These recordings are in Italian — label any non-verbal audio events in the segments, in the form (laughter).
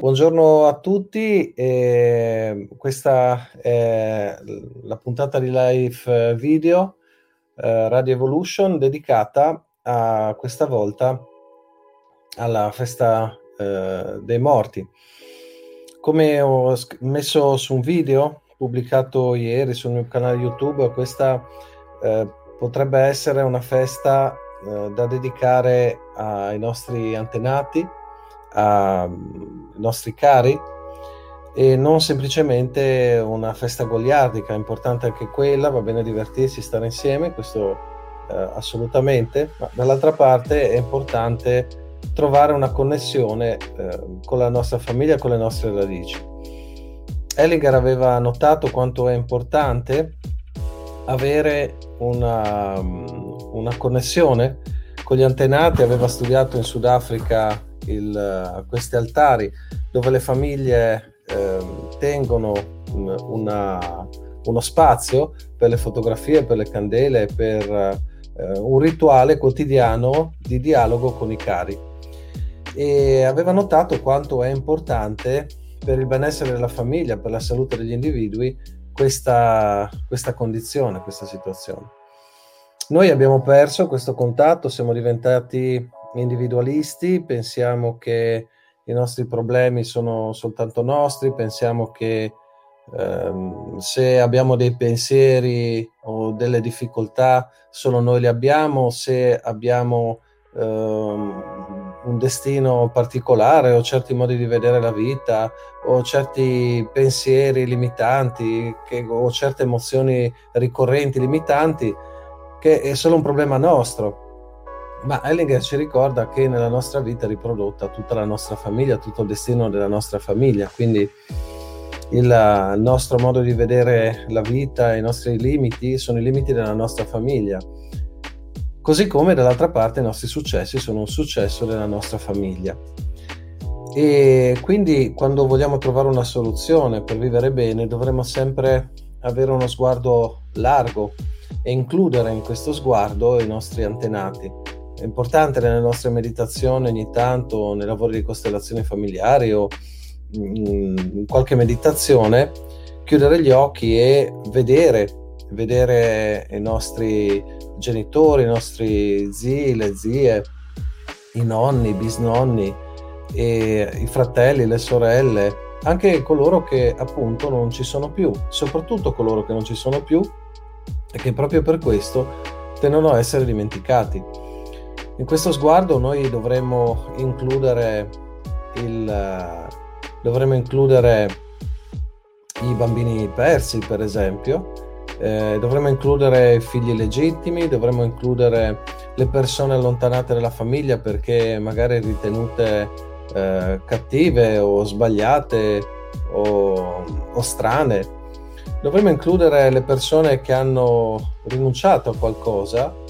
Buongiorno a tutti, eh, questa è la puntata di live video eh, Radio Evolution dedicata a questa volta alla festa eh, dei morti. Come ho messo su un video pubblicato ieri sul mio canale YouTube, questa eh, potrebbe essere una festa eh, da dedicare ai nostri antenati, ai nostri cari e non semplicemente una festa goliardica, è importante anche quella, va bene divertirsi, stare insieme, questo eh, assolutamente, ma dall'altra parte è importante trovare una connessione eh, con la nostra famiglia, con le nostre radici. Ellinger aveva notato quanto è importante avere una, una connessione con gli antenati, aveva studiato in Sudafrica il, questi altari dove le famiglie eh, tengono una, uno spazio per le fotografie, per le candele, per eh, un rituale quotidiano di dialogo con i cari. E aveva notato quanto è importante per il benessere della famiglia, per la salute degli individui, questa, questa condizione, questa situazione. Noi abbiamo perso questo contatto, siamo diventati individualisti, pensiamo che i nostri problemi sono soltanto nostri, pensiamo che ehm, se abbiamo dei pensieri o delle difficoltà solo noi le abbiamo, se abbiamo ehm, un destino particolare o certi modi di vedere la vita o certi pensieri limitanti che, o certe emozioni ricorrenti limitanti, che è solo un problema nostro ma Ellinger ci ricorda che nella nostra vita è riprodotta tutta la nostra famiglia, tutto il destino della nostra famiglia, quindi il nostro modo di vedere la vita, i nostri limiti sono i limiti della nostra famiglia. Così come dall'altra parte i nostri successi sono un successo della nostra famiglia. E quindi quando vogliamo trovare una soluzione per vivere bene dovremo sempre avere uno sguardo largo e includere in questo sguardo i nostri antenati è importante nelle nostre meditazioni ogni tanto, nei lavori di costellazione familiari o in qualche meditazione, chiudere gli occhi e vedere, vedere i nostri genitori, i nostri zii, le zie, i nonni, i bisnonni, i fratelli, le sorelle, anche coloro che appunto non ci sono più, soprattutto coloro che non ci sono più e che proprio per questo tendono a essere dimenticati. In questo sguardo noi dovremmo includere, il, dovremmo includere i bambini persi, per esempio, eh, dovremmo includere i figli legittimi, dovremmo includere le persone allontanate dalla famiglia perché magari ritenute eh, cattive o sbagliate o, o strane. Dovremmo includere le persone che hanno rinunciato a qualcosa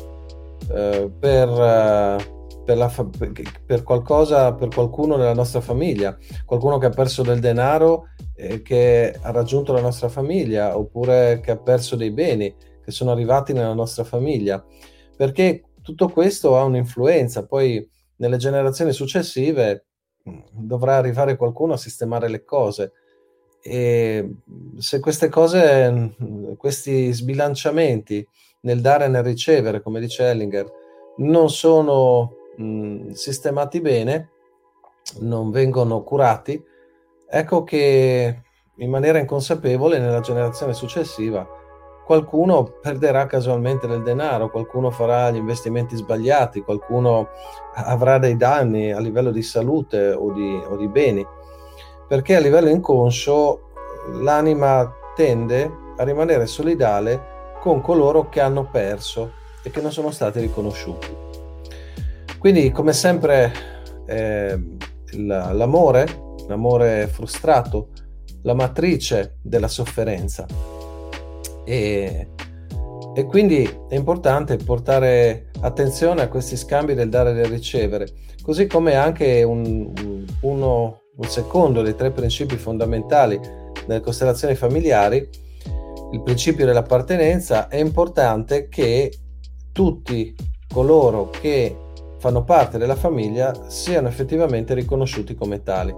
eh, per, eh, per, la, per, qualcosa, per qualcuno nella nostra famiglia, qualcuno che ha perso del denaro e che ha raggiunto la nostra famiglia, oppure che ha perso dei beni che sono arrivati nella nostra famiglia, perché tutto questo ha un'influenza, poi nelle generazioni successive mm, dovrà arrivare qualcuno a sistemare le cose. E se queste cose, questi sbilanciamenti nel dare e nel ricevere, come dice Ellinger, non sono mh, sistemati bene, non vengono curati, ecco che in maniera inconsapevole nella generazione successiva qualcuno perderà casualmente del denaro, qualcuno farà gli investimenti sbagliati, qualcuno avrà dei danni a livello di salute o di, o di beni, perché a livello inconscio l'anima tende a rimanere solidale con coloro che hanno perso e che non sono stati riconosciuti. Quindi, come sempre, eh, l'amore, l'amore frustrato, la matrice della sofferenza e, e quindi è importante portare attenzione a questi scambi del dare e del ricevere, così come anche un, uno, un secondo dei tre principi fondamentali nelle costellazioni familiari, il principio dell'appartenenza, è importante che tutti coloro che fanno parte della famiglia siano effettivamente riconosciuti come tali.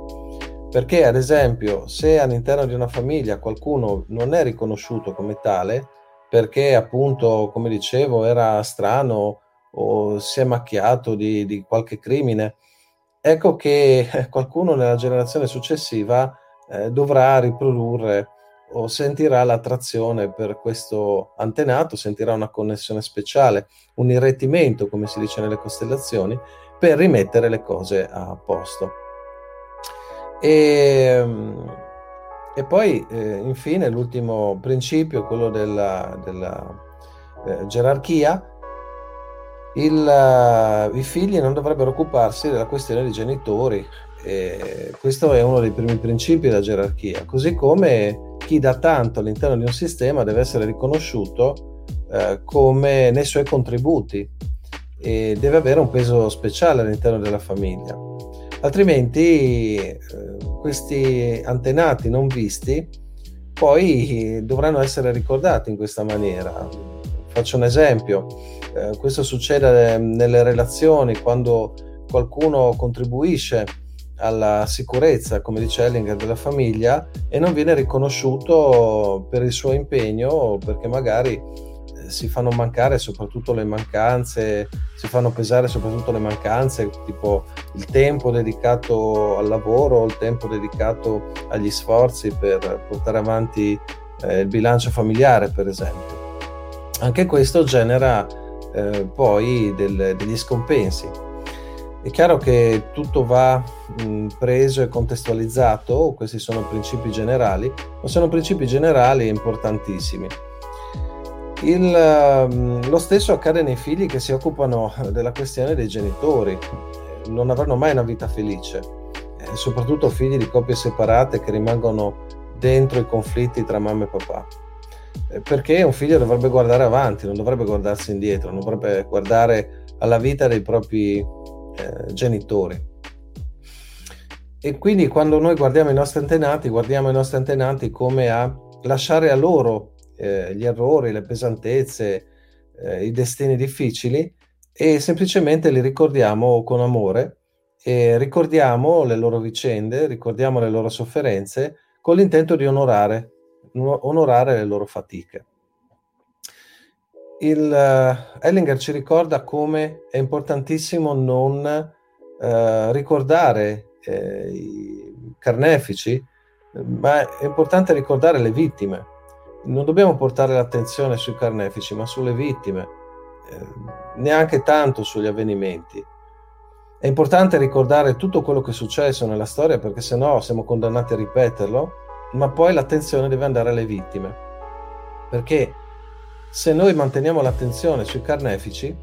Perché, ad esempio, se all'interno di una famiglia qualcuno non è riconosciuto come tale, perché appunto, come dicevo, era strano o si è macchiato di, di qualche crimine, ecco che qualcuno nella generazione successiva eh, dovrà riprodurre o sentirà l'attrazione per questo antenato, sentirà una connessione speciale, un irretimento, come si dice nelle costellazioni, per rimettere le cose a posto. E, ehm, e poi, eh, infine, l'ultimo principio, quello della, della eh, gerarchia. Il, uh, I figli non dovrebbero occuparsi della questione dei genitori. E questo è uno dei primi principi della gerarchia. Così come chi dà tanto all'interno di un sistema deve essere riconosciuto eh, come nei suoi contributi e deve avere un peso speciale all'interno della famiglia altrimenti eh, questi antenati non visti poi dovranno essere ricordati in questa maniera. Faccio un esempio, eh, questo succede nelle relazioni quando qualcuno contribuisce alla sicurezza, come dice Ellinger, della famiglia e non viene riconosciuto per il suo impegno perché magari si fanno mancare soprattutto le mancanze, si fanno pesare soprattutto le mancanze, tipo il tempo dedicato al lavoro, il tempo dedicato agli sforzi per portare avanti eh, il bilancio familiare, per esempio. Anche questo genera eh, poi del, degli scompensi. È chiaro che tutto va mh, preso e contestualizzato, questi sono principi generali, ma sono principi generali importantissimi. Il, lo stesso accade nei figli che si occupano della questione dei genitori, non avranno mai una vita felice, eh, soprattutto figli di coppie separate che rimangono dentro i conflitti tra mamma e papà. Eh, perché un figlio dovrebbe guardare avanti, non dovrebbe guardarsi indietro, non dovrebbe guardare alla vita dei propri eh, genitori. E quindi quando noi guardiamo i nostri antenati, guardiamo i nostri antenati come a lasciare a loro eh, gli errori, le pesantezze, eh, i destini difficili e semplicemente li ricordiamo con amore e ricordiamo le loro vicende, ricordiamo le loro sofferenze con l'intento di onorare, onorare le loro fatiche. Il, uh, Ellinger ci ricorda come è importantissimo non uh, ricordare eh, i carnefici, ma è importante ricordare le vittime non dobbiamo portare l'attenzione sui carnefici, ma sulle vittime, eh, neanche tanto sugli avvenimenti. È importante ricordare tutto quello che è successo nella storia perché sennò siamo condannati a ripeterlo, ma poi l'attenzione deve andare alle vittime. Perché se noi manteniamo l'attenzione sui carnefici,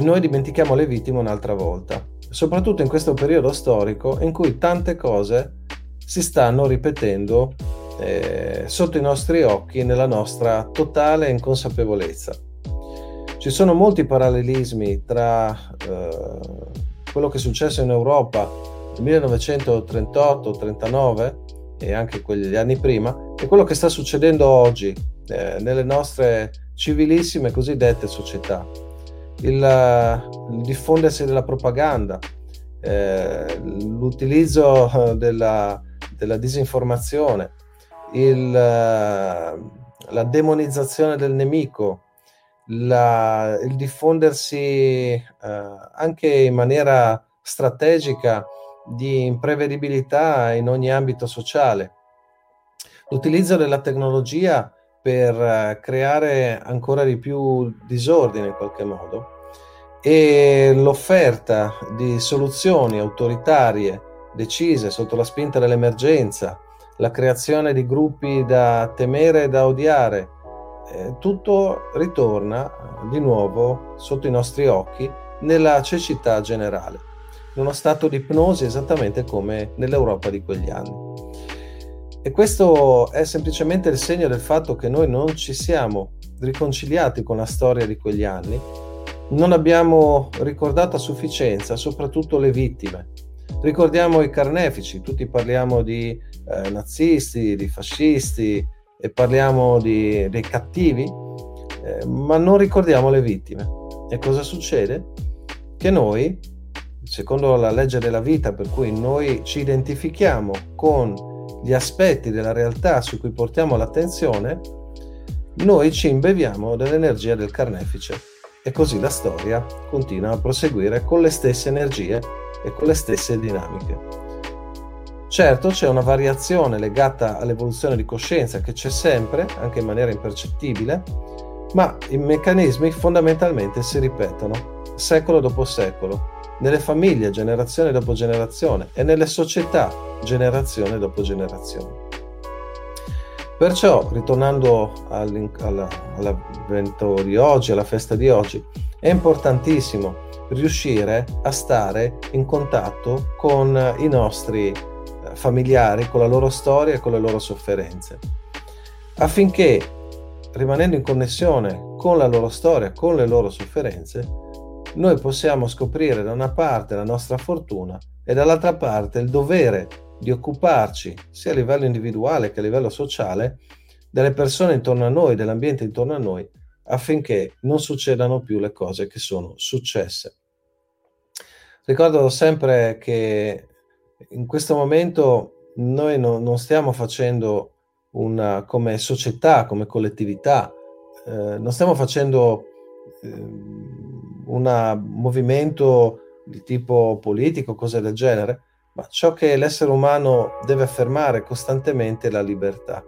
noi dimentichiamo le vittime un'altra volta, soprattutto in questo periodo storico in cui tante cose si stanno ripetendo eh, sotto i nostri occhi nella nostra totale inconsapevolezza. Ci sono molti parallelismi tra eh, quello che è successo in Europa nel 1938-39 e anche quegli anni prima e quello che sta succedendo oggi eh, nelle nostre civilissime cosiddette società. Il, il diffondersi della propaganda, eh, l'utilizzo della, della disinformazione, il, la demonizzazione del nemico, la, il diffondersi eh, anche in maniera strategica di imprevedibilità in ogni ambito sociale. L'utilizzo della tecnologia per eh, creare ancora di più disordine in qualche modo e l'offerta di soluzioni autoritarie decise sotto la spinta dell'emergenza, la creazione di gruppi da temere e da odiare, eh, tutto ritorna di nuovo sotto i nostri occhi nella cecità generale, in uno stato di ipnosi esattamente come nell'Europa di quegli anni. E questo è semplicemente il segno del fatto che noi non ci siamo riconciliati con la storia di quegli anni, non abbiamo ricordato a sufficienza soprattutto le vittime. Ricordiamo i carnefici, tutti parliamo di eh, nazisti, di fascisti e parliamo di, dei cattivi, eh, ma non ricordiamo le vittime. E cosa succede? Che noi, secondo la legge della vita, per cui noi ci identifichiamo con gli aspetti della realtà su cui portiamo l'attenzione, noi ci imbeviamo dell'energia del carnefice e così la storia continua a proseguire con le stesse energie e con le stesse dinamiche. Certo c'è una variazione legata all'evoluzione di coscienza che c'è sempre, anche in maniera impercettibile, ma i meccanismi fondamentalmente si ripetono secolo dopo secolo, nelle famiglie generazione dopo generazione e nelle società generazione dopo generazione. Perciò, ritornando all'evento di oggi, alla festa di oggi, è importantissimo riuscire a stare in contatto con i nostri familiari, con la loro storia e con le loro sofferenze, affinché rimanendo in connessione con la loro storia, con le loro sofferenze, noi possiamo scoprire da una parte la nostra fortuna e dall'altra parte il dovere di occuparci sia a livello individuale che a livello sociale delle persone intorno a noi, dell'ambiente intorno a noi, affinché non succedano più le cose che sono successe. Ricordo sempre che in questo momento noi no, non stiamo facendo una, come società, come collettività, eh, non stiamo facendo eh, un movimento di tipo politico, cose del genere, ma ciò che l'essere umano deve affermare costantemente è la libertà.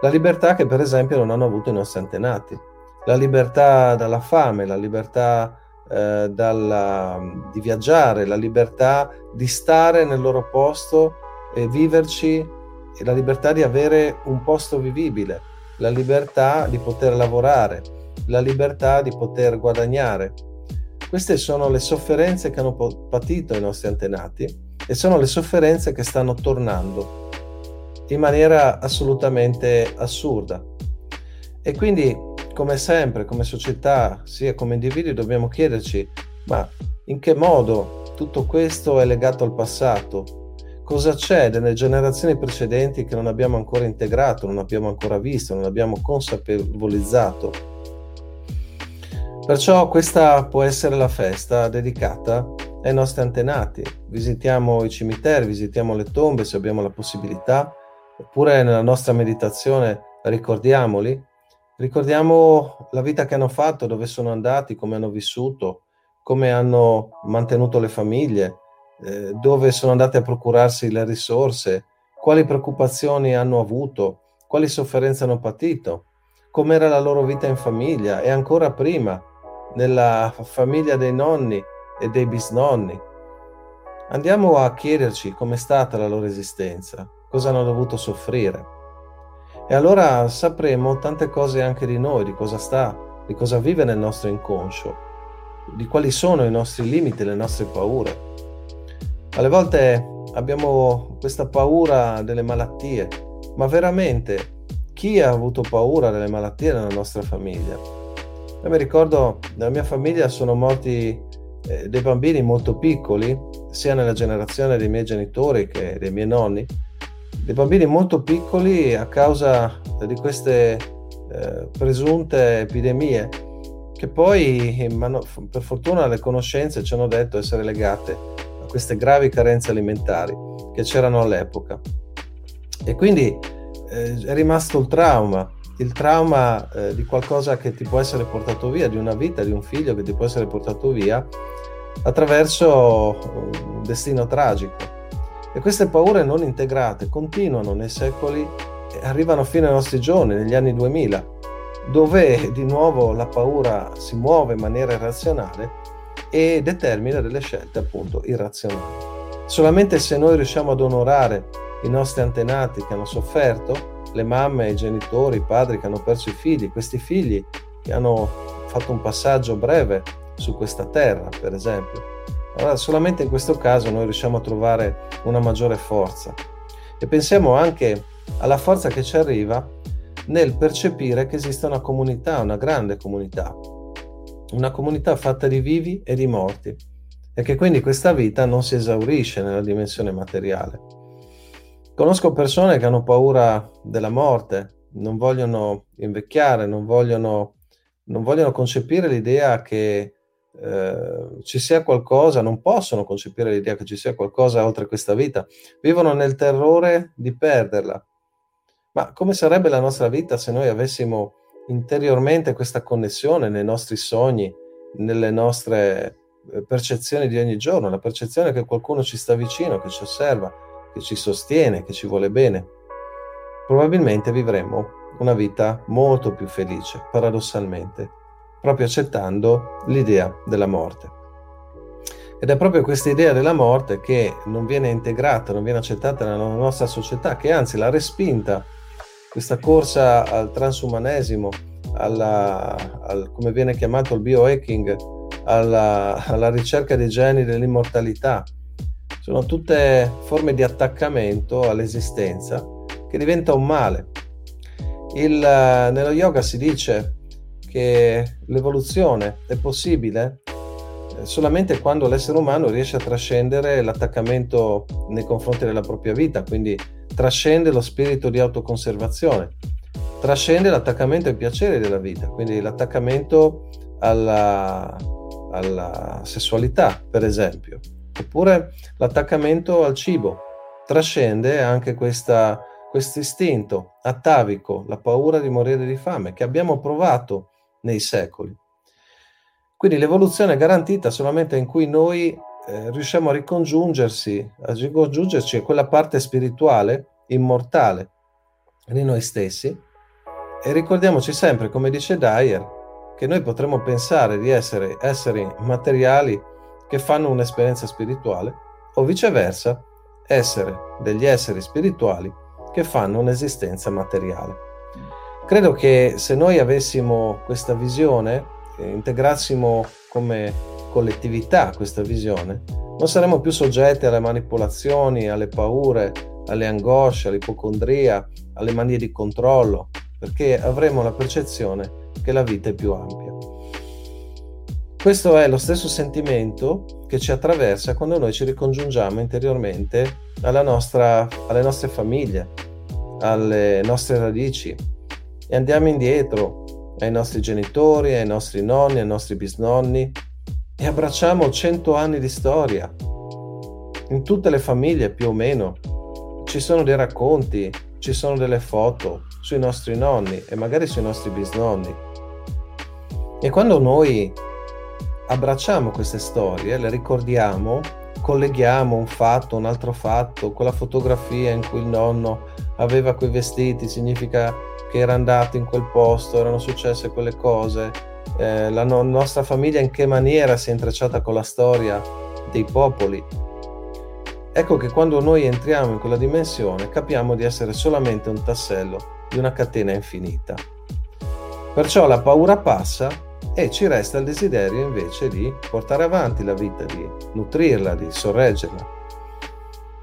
La libertà che per esempio non hanno avuto i nostri antenati, la libertà dalla fame, la libertà eh, dalla, di viaggiare, la libertà di stare nel loro posto e viverci e la libertà di avere un posto vivibile, la libertà di poter lavorare, la libertà di poter guadagnare. Queste sono le sofferenze che hanno patito i nostri antenati e sono le sofferenze che stanno tornando in maniera assolutamente assurda. E quindi come sempre, come società, sia come individui, dobbiamo chiederci, ma in che modo tutto questo è legato al passato? Cosa c'è nelle generazioni precedenti che non abbiamo ancora integrato, non abbiamo ancora visto, non abbiamo consapevolizzato? Perciò questa può essere la festa dedicata ai nostri antenati. Visitiamo i cimiteri, visitiamo le tombe se abbiamo la possibilità, oppure nella nostra meditazione ricordiamoli Ricordiamo la vita che hanno fatto, dove sono andati, come hanno vissuto, come hanno mantenuto le famiglie, eh, dove sono andati a procurarsi le risorse, quali preoccupazioni hanno avuto, quali sofferenze hanno patito, com'era la loro vita in famiglia e ancora prima nella famiglia dei nonni e dei bisnonni. Andiamo a chiederci com'è stata la loro esistenza, cosa hanno dovuto soffrire. E allora sapremo tante cose anche di noi, di cosa sta, di cosa vive nel nostro inconscio, di quali sono i nostri limiti, le nostre paure. Alle volte abbiamo questa paura delle malattie, ma veramente chi ha avuto paura delle malattie nella nostra famiglia? Io mi ricordo nella mia famiglia sono morti eh, dei bambini molto piccoli, sia nella generazione dei miei genitori che dei miei nonni, dei bambini molto piccoli a causa di queste eh, presunte epidemie che poi per fortuna le conoscenze ci hanno detto essere legate a queste gravi carenze alimentari che c'erano all'epoca. E quindi eh, è rimasto il trauma, il trauma eh, di qualcosa che ti può essere portato via, di una vita, di un figlio che ti può essere portato via attraverso un destino tragico. E queste paure non integrate continuano nei secoli e arrivano fino ai nostri giorni, negli anni 2000, dove di nuovo la paura si muove in maniera irrazionale e determina delle scelte appunto irrazionali. Solamente se noi riusciamo ad onorare i nostri antenati che hanno sofferto, le mamme, i genitori, i padri che hanno perso i figli, questi figli che hanno fatto un passaggio breve su questa terra, per esempio. Allora, solamente in questo caso noi riusciamo a trovare una maggiore forza. E pensiamo anche alla forza che ci arriva nel percepire che esiste una comunità, una grande comunità, una comunità fatta di vivi e di morti, e che quindi questa vita non si esaurisce nella dimensione materiale. Conosco persone che hanno paura della morte, non vogliono invecchiare, non vogliono, non vogliono concepire l'idea che eh, ci sia qualcosa, non possono concepire l'idea che ci sia qualcosa oltre questa vita, vivono nel terrore di perderla. Ma come sarebbe la nostra vita se noi avessimo interiormente questa connessione nei nostri sogni, nelle nostre eh, percezioni di ogni giorno, la percezione che qualcuno ci sta vicino, che ci osserva, che ci sostiene, che ci vuole bene? Probabilmente vivremo una vita molto più felice, paradossalmente proprio accettando l'idea della morte. Ed è proprio questa idea della morte che non viene integrata, non viene accettata nella nostra società, che anzi l'ha respinta, questa corsa al transumanesimo, alla, al, come viene chiamato il biohacking, alla, alla ricerca dei geni dell'immortalità. Sono tutte forme di attaccamento all'esistenza che diventa un male. Il, nello yoga si dice che l'evoluzione è possibile eh, solamente quando l'essere umano riesce a trascendere l'attaccamento nei confronti della propria vita, quindi trascende lo spirito di autoconservazione, trascende l'attaccamento ai piaceri della vita, quindi l'attaccamento alla, alla sessualità, per esempio, oppure l'attaccamento al cibo, trascende anche questo istinto atavico, la paura di morire di fame che abbiamo provato nei secoli. Quindi l'evoluzione è garantita solamente in cui noi eh, riusciamo a ricongiungersi, a ricongiungerci a quella parte spirituale, immortale di noi stessi e ricordiamoci sempre, come dice Dyer, che noi potremmo pensare di essere esseri materiali che fanno un'esperienza spirituale o viceversa essere degli esseri spirituali che fanno un'esistenza materiale. Credo che se noi avessimo questa visione, eh, integrassimo come collettività questa visione, non saremmo più soggetti alle manipolazioni, alle paure, alle angosce, all'ipocondria, alle manie di controllo, perché avremo la percezione che la vita è più ampia. Questo è lo stesso sentimento che ci attraversa quando noi ci ricongiungiamo interiormente nostra, alle nostre famiglie, alle nostre radici, e andiamo indietro ai nostri genitori, ai nostri nonni, ai nostri bisnonni e abbracciamo cento anni di storia. In tutte le famiglie più o meno ci sono dei racconti, ci sono delle foto sui nostri nonni e magari sui nostri bisnonni. E quando noi abbracciamo queste storie, le ricordiamo, colleghiamo un fatto, un altro fatto, quella fotografia in cui il nonno aveva quei vestiti, significa che era andato in quel posto, erano successe quelle cose, eh, la no- nostra famiglia in che maniera si è intrecciata con la storia dei popoli. Ecco che quando noi entriamo in quella dimensione capiamo di essere solamente un tassello di una catena infinita. Perciò la paura passa e ci resta il desiderio invece di portare avanti la vita, di nutrirla, di sorreggerla.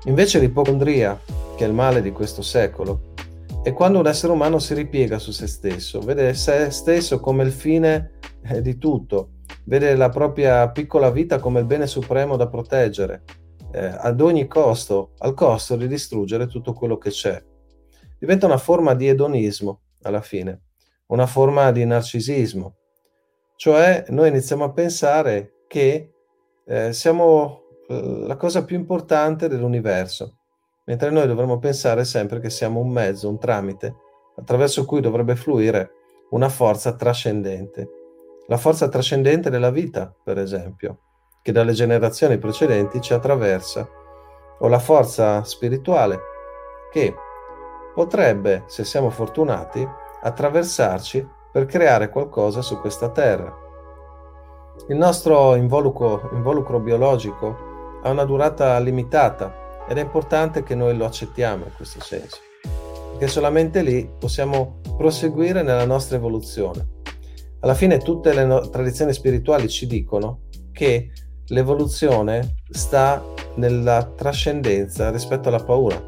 Invece l'ipocondria, che è il male di questo secolo, è quando un essere umano si ripiega su se stesso, vede se stesso come il fine eh, di tutto, vede la propria piccola vita come il bene supremo da proteggere, eh, ad ogni costo, al costo di distruggere tutto quello che c'è. Diventa una forma di edonismo alla fine, una forma di narcisismo. Cioè noi iniziamo a pensare che eh, siamo eh, la cosa più importante dell'universo mentre noi dovremmo pensare sempre che siamo un mezzo, un tramite, attraverso cui dovrebbe fluire una forza trascendente. La forza trascendente della vita, per esempio, che dalle generazioni precedenti ci attraversa, o la forza spirituale che potrebbe, se siamo fortunati, attraversarci per creare qualcosa su questa terra. Il nostro involucro, involucro biologico ha una durata limitata ed è importante che noi lo accettiamo in questo senso, perché solamente lì possiamo proseguire nella nostra evoluzione. Alla fine tutte le no- tradizioni spirituali ci dicono che l'evoluzione sta nella trascendenza rispetto alla paura,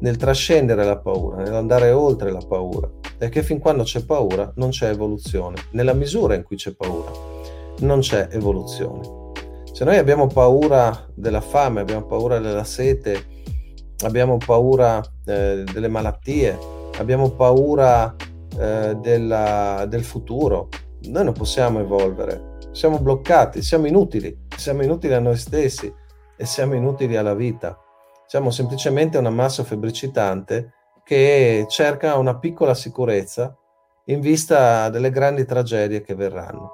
nel trascendere la paura, nell'andare oltre la paura, perché fin quando c'è paura non c'è evoluzione, nella misura in cui c'è paura non c'è evoluzione. Se noi abbiamo paura della fame, abbiamo paura della sete, abbiamo paura eh, delle malattie, abbiamo paura eh, della, del futuro, noi non possiamo evolvere, siamo bloccati, siamo inutili, siamo inutili a noi stessi e siamo inutili alla vita. Siamo semplicemente una massa febbricitante che cerca una piccola sicurezza in vista delle grandi tragedie che verranno.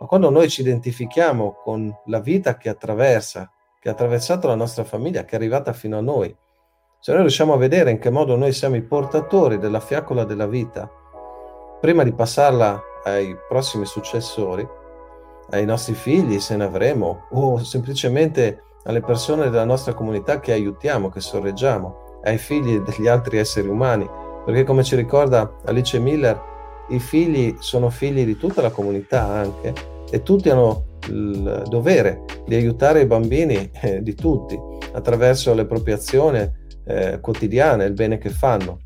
Ma quando noi ci identifichiamo con la vita che attraversa, che ha attraversato la nostra famiglia, che è arrivata fino a noi, se noi riusciamo a vedere in che modo noi siamo i portatori della fiaccola della vita, prima di passarla ai prossimi successori, ai nostri figli, se ne avremo, o semplicemente alle persone della nostra comunità che aiutiamo, che sorreggiamo, ai figli degli altri esseri umani, perché come ci ricorda Alice Miller, i figli sono figli di tutta la comunità anche, e tutti hanno il dovere di aiutare i bambini eh, di tutti attraverso le proprie azioni eh, quotidiane, il bene che fanno.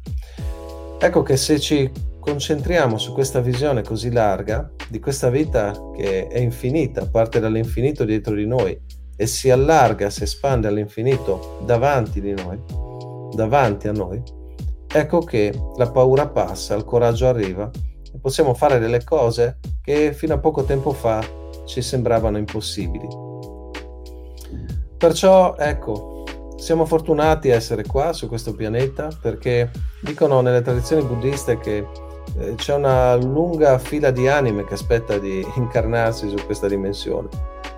Ecco che se ci concentriamo su questa visione così larga di questa vita che è infinita, parte dall'infinito dietro di noi e si allarga, si espande all'infinito davanti di noi, davanti a noi, ecco che la paura passa, il coraggio arriva e possiamo fare delle cose che fino a poco tempo fa ci sembravano impossibili. Perciò, ecco, siamo fortunati a essere qua su questo pianeta perché dicono nelle tradizioni buddiste che eh, c'è una lunga fila di anime che aspetta di (laughs) incarnarsi su questa dimensione.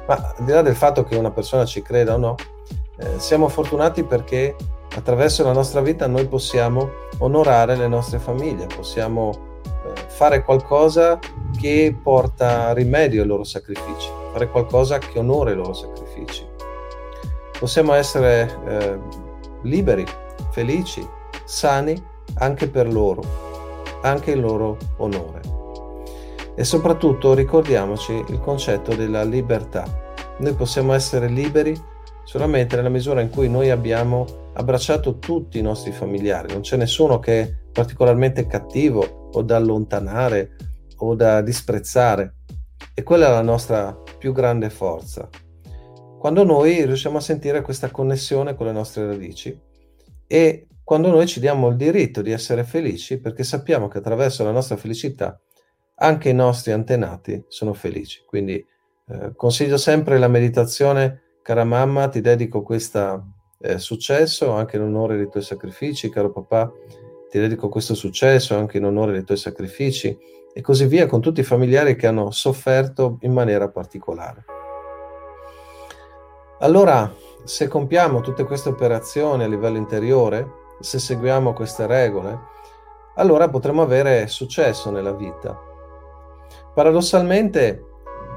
Ma al di là del fatto che una persona ci creda o no, eh, siamo fortunati perché attraverso la nostra vita noi possiamo onorare le nostre famiglie, possiamo fare qualcosa che porta rimedio ai loro sacrifici, fare qualcosa che onora i loro sacrifici. Possiamo essere eh, liberi, felici, sani anche per loro, anche il loro onore. E soprattutto ricordiamoci il concetto della libertà. Noi possiamo essere liberi solamente nella misura in cui noi abbiamo abbracciato tutti i nostri familiari, non c'è nessuno che è particolarmente cattivo o da allontanare o da disprezzare. E quella è la nostra più grande forza. Quando noi riusciamo a sentire questa connessione con le nostre radici e quando noi ci diamo il diritto di essere felici perché sappiamo che attraverso la nostra felicità anche i nostri antenati sono felici. Quindi eh, consiglio sempre la meditazione, cara mamma, ti dedico questo eh, successo anche in onore dei tuoi sacrifici, caro papà, ti dedico questo successo anche in onore dei tuoi sacrifici e così via con tutti i familiari che hanno sofferto in maniera particolare. Allora, se compiamo tutte queste operazioni a livello interiore, se seguiamo queste regole, allora potremo avere successo nella vita. Paradossalmente,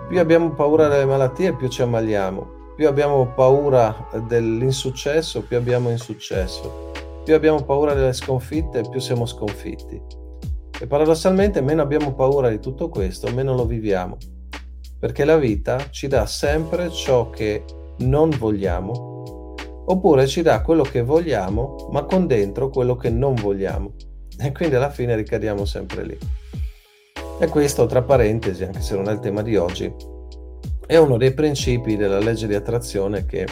più abbiamo paura delle malattie, più ci ammaliamo. Più abbiamo paura dell'insuccesso, più abbiamo insuccesso più abbiamo paura delle sconfitte, più siamo sconfitti. E paradossalmente meno abbiamo paura di tutto questo, meno lo viviamo. Perché la vita ci dà sempre ciò che non vogliamo, oppure ci dà quello che vogliamo, ma con dentro quello che non vogliamo. E quindi alla fine ricadiamo sempre lì. E questo, tra parentesi, anche se non è il tema di oggi, è uno dei principi della legge di attrazione che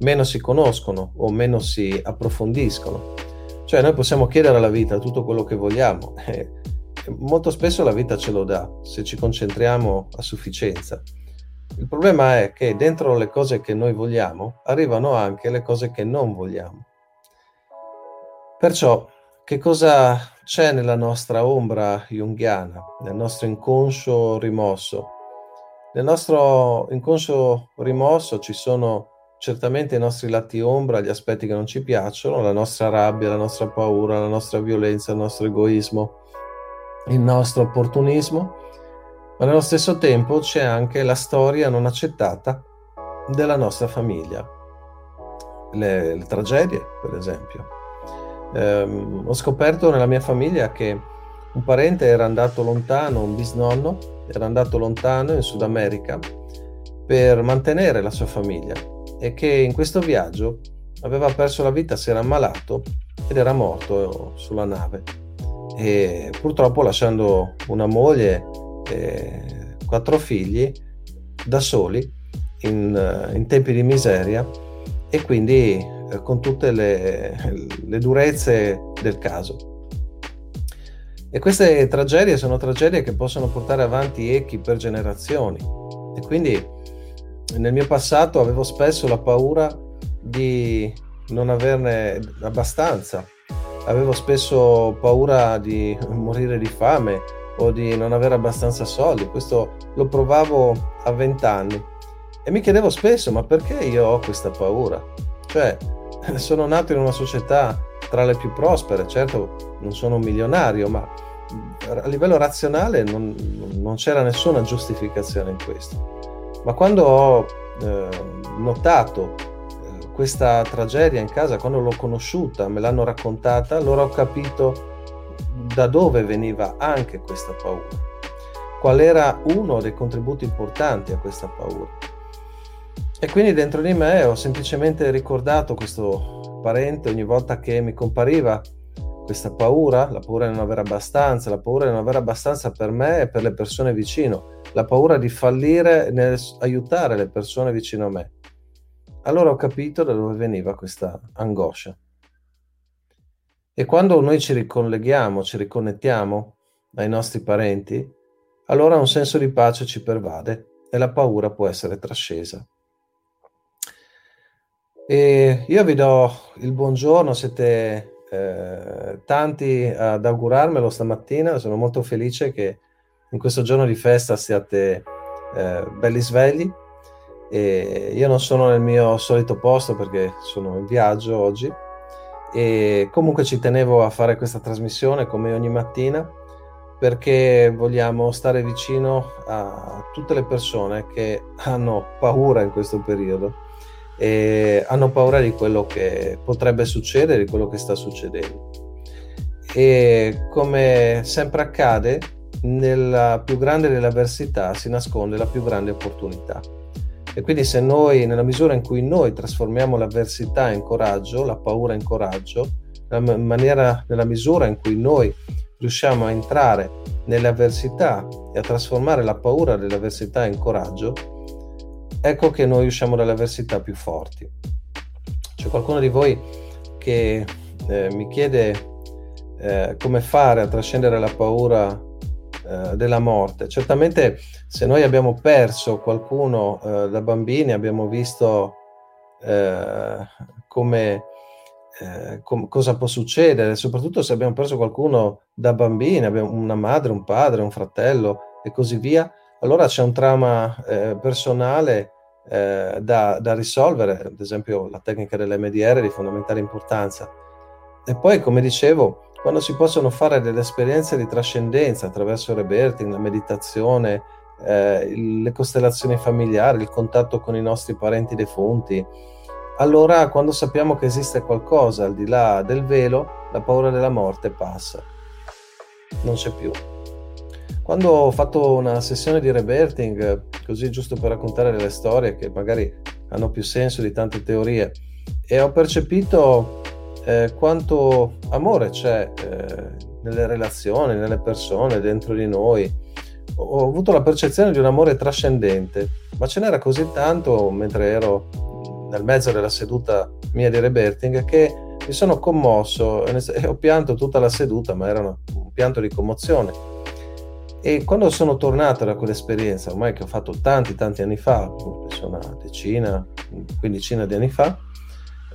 meno si conoscono o meno si approfondiscono. Cioè noi possiamo chiedere alla vita tutto quello che vogliamo (laughs) e molto spesso la vita ce lo dà se ci concentriamo a sufficienza. Il problema è che dentro le cose che noi vogliamo arrivano anche le cose che non vogliamo. Perciò, che cosa c'è nella nostra ombra junghiana, nel nostro inconscio rimosso? Nel nostro inconscio rimosso ci sono certamente i nostri lati ombra, gli aspetti che non ci piacciono, la nostra rabbia, la nostra paura, la nostra violenza, il nostro egoismo, il nostro opportunismo, ma nello stesso tempo c'è anche la storia non accettata della nostra famiglia, le, le tragedie per esempio. Eh, ho scoperto nella mia famiglia che un parente era andato lontano, un bisnonno, era andato lontano in Sud America per mantenere la sua famiglia e che in questo viaggio aveva perso la vita, si era ammalato ed era morto sulla nave e purtroppo lasciando una moglie e quattro figli da soli in, in tempi di miseria e quindi eh, con tutte le, le durezze del caso. E queste tragedie sono tragedie che possono portare avanti echi per generazioni. E quindi nel mio passato avevo spesso la paura di non averne abbastanza. Avevo spesso paura di morire di fame o di non avere abbastanza soldi. Questo lo provavo a vent'anni e mi chiedevo spesso, ma perché io ho questa paura? Cioè, sono nato in una società tra le più prospere, certo non sono un milionario, ma a livello razionale non, non c'era nessuna giustificazione in questo. Ma quando ho eh, notato eh, questa tragedia in casa, quando l'ho conosciuta, me l'hanno raccontata, allora ho capito da dove veniva anche questa paura, qual era uno dei contributi importanti a questa paura. E quindi dentro di me ho semplicemente ricordato questo parente ogni volta che mi compariva questa paura, la paura di non avere abbastanza, la paura di non avere abbastanza per me e per le persone vicino, la paura di fallire nel aiutare le persone vicino a me. Allora ho capito da dove veniva questa angoscia. E quando noi ci ricolleghiamo, ci riconnettiamo ai nostri parenti, allora un senso di pace ci pervade e la paura può essere trascesa. E io vi do il buongiorno, siete eh, tanti ad augurarmelo stamattina. Sono molto felice che in questo giorno di festa siate eh, belli svegli. E io non sono nel mio solito posto perché sono in viaggio oggi e comunque ci tenevo a fare questa trasmissione come ogni mattina perché vogliamo stare vicino a tutte le persone che hanno paura in questo periodo e hanno paura di quello che potrebbe succedere, di quello che sta succedendo. E come sempre accade, nella più grande delle avversità si nasconde la più grande opportunità. E quindi se noi, nella misura in cui noi trasformiamo l'avversità in coraggio, la paura in coraggio, nella, maniera, nella misura in cui noi riusciamo a entrare nelle avversità e a trasformare la paura dell'avversità in coraggio, ecco che noi usciamo dalle avversità più forti. C'è qualcuno di voi che eh, mi chiede eh, come fare a trascendere la paura eh, della morte. Certamente se noi abbiamo perso qualcuno eh, da bambini, abbiamo visto eh, come, eh, com- cosa può succedere, soprattutto se abbiamo perso qualcuno da bambini, abbiamo una madre, un padre, un fratello e così via, allora c'è un trauma personale eh, da, da, risolvere, ad esempio la tecnica dell'MDR è di fondamentale importanza. E poi, come dicevo, quando si possono fare delle esperienze di trascendenza attraverso il rebirthing, la meditazione, eh, le costellazioni familiari, il contatto con i nostri parenti defunti, allora quando sappiamo che esiste qualcosa al di là del velo, la paura della morte passa, non c'è più. Quando ho fatto una sessione di rebirthing, così giusto per raccontare delle storie che magari hanno più senso di tante teorie, e ho percepito eh, quanto amore c'è eh, nelle relazioni, nelle persone, dentro di noi. Ho avuto la percezione di un amore trascendente, ma ce n'era così tanto mentre ero nel mezzo della seduta mia di rebirthing che mi sono commosso e ho pianto tutta la seduta, ma era un pianto di commozione e quando sono tornato da quell'esperienza, ormai che ho fatto tanti tanti anni fa, penso una decina, quindicina di anni fa,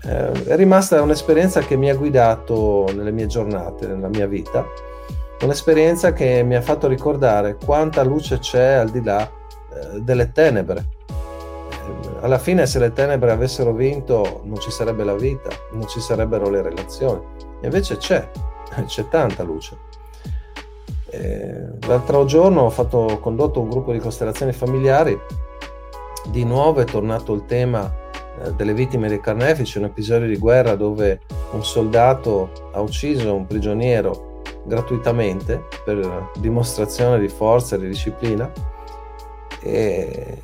eh, è rimasta un'esperienza che mi ha guidato nelle mie giornate, nella mia vita, un'esperienza che mi ha fatto ricordare quanta luce c'è al di là eh, delle tenebre. Eh, alla fine se le tenebre avessero vinto non ci sarebbe la vita, non ci sarebbero le relazioni, e invece c'è, (laughs) c'è tanta luce. Eh, l'altro giorno ho, fatto, ho condotto un gruppo di costellazioni familiari, di nuovo è tornato il tema eh, delle vittime dei carnefici, un episodio di guerra dove un soldato ha ucciso un prigioniero gratuitamente per dimostrazione di forza e di disciplina. E,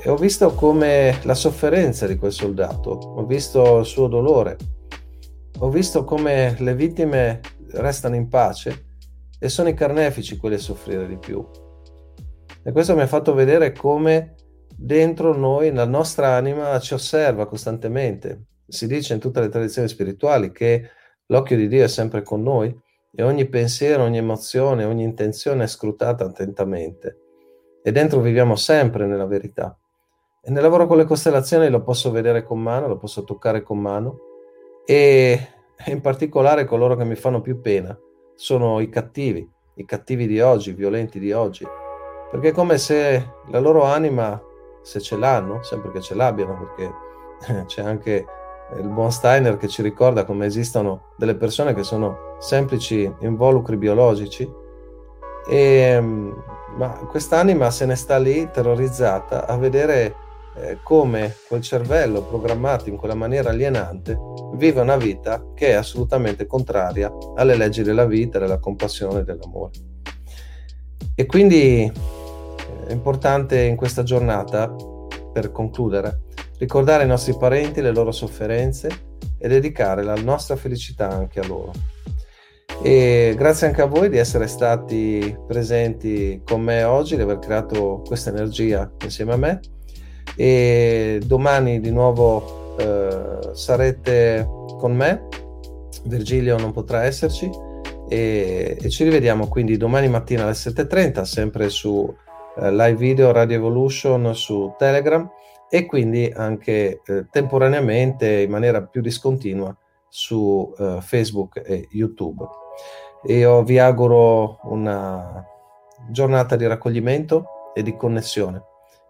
e ho visto come la sofferenza di quel soldato, ho visto il suo dolore, ho visto come le vittime restano in pace e sono i carnefici quelli a soffrire di più. E questo mi ha fatto vedere come dentro noi, la nostra anima ci osserva costantemente. Si dice in tutte le tradizioni spirituali che l'occhio di Dio è sempre con noi e ogni pensiero, ogni emozione, ogni intenzione è scrutata attentamente. E dentro viviamo sempre nella verità. E nel lavoro con le costellazioni lo posso vedere con mano, lo posso toccare con mano e in particolare coloro che mi fanno più pena sono i cattivi, i cattivi di oggi, i violenti di oggi, perché è come se la loro anima se ce l'hanno, sempre che ce l'abbiano, perché (laughs) c'è anche il buon Steiner che ci ricorda come esistono delle persone che sono semplici involucri biologici, e, ma quest'anima se ne sta lì terrorizzata a vedere eh, come quel cervello programmato in quella maniera alienante vive una vita che è assolutamente contraria alle leggi della vita, della compassione e dell'amore. E quindi è importante in questa giornata, per concludere, ricordare i nostri parenti, le loro sofferenze e dedicare la nostra felicità anche a loro. E grazie anche a voi di essere stati presenti con me oggi, di aver creato questa energia insieme a me. E domani di nuovo eh, sarete con me. Virgilio non potrà esserci e, e, ci rivediamo quindi domani mattina alle 7.30 sempre su eh, live video Radio Evolution su Telegram e quindi anche eh, temporaneamente in maniera più discontinua su eh, Facebook e YouTube. Io vi auguro una giornata di raccoglimento e di connessione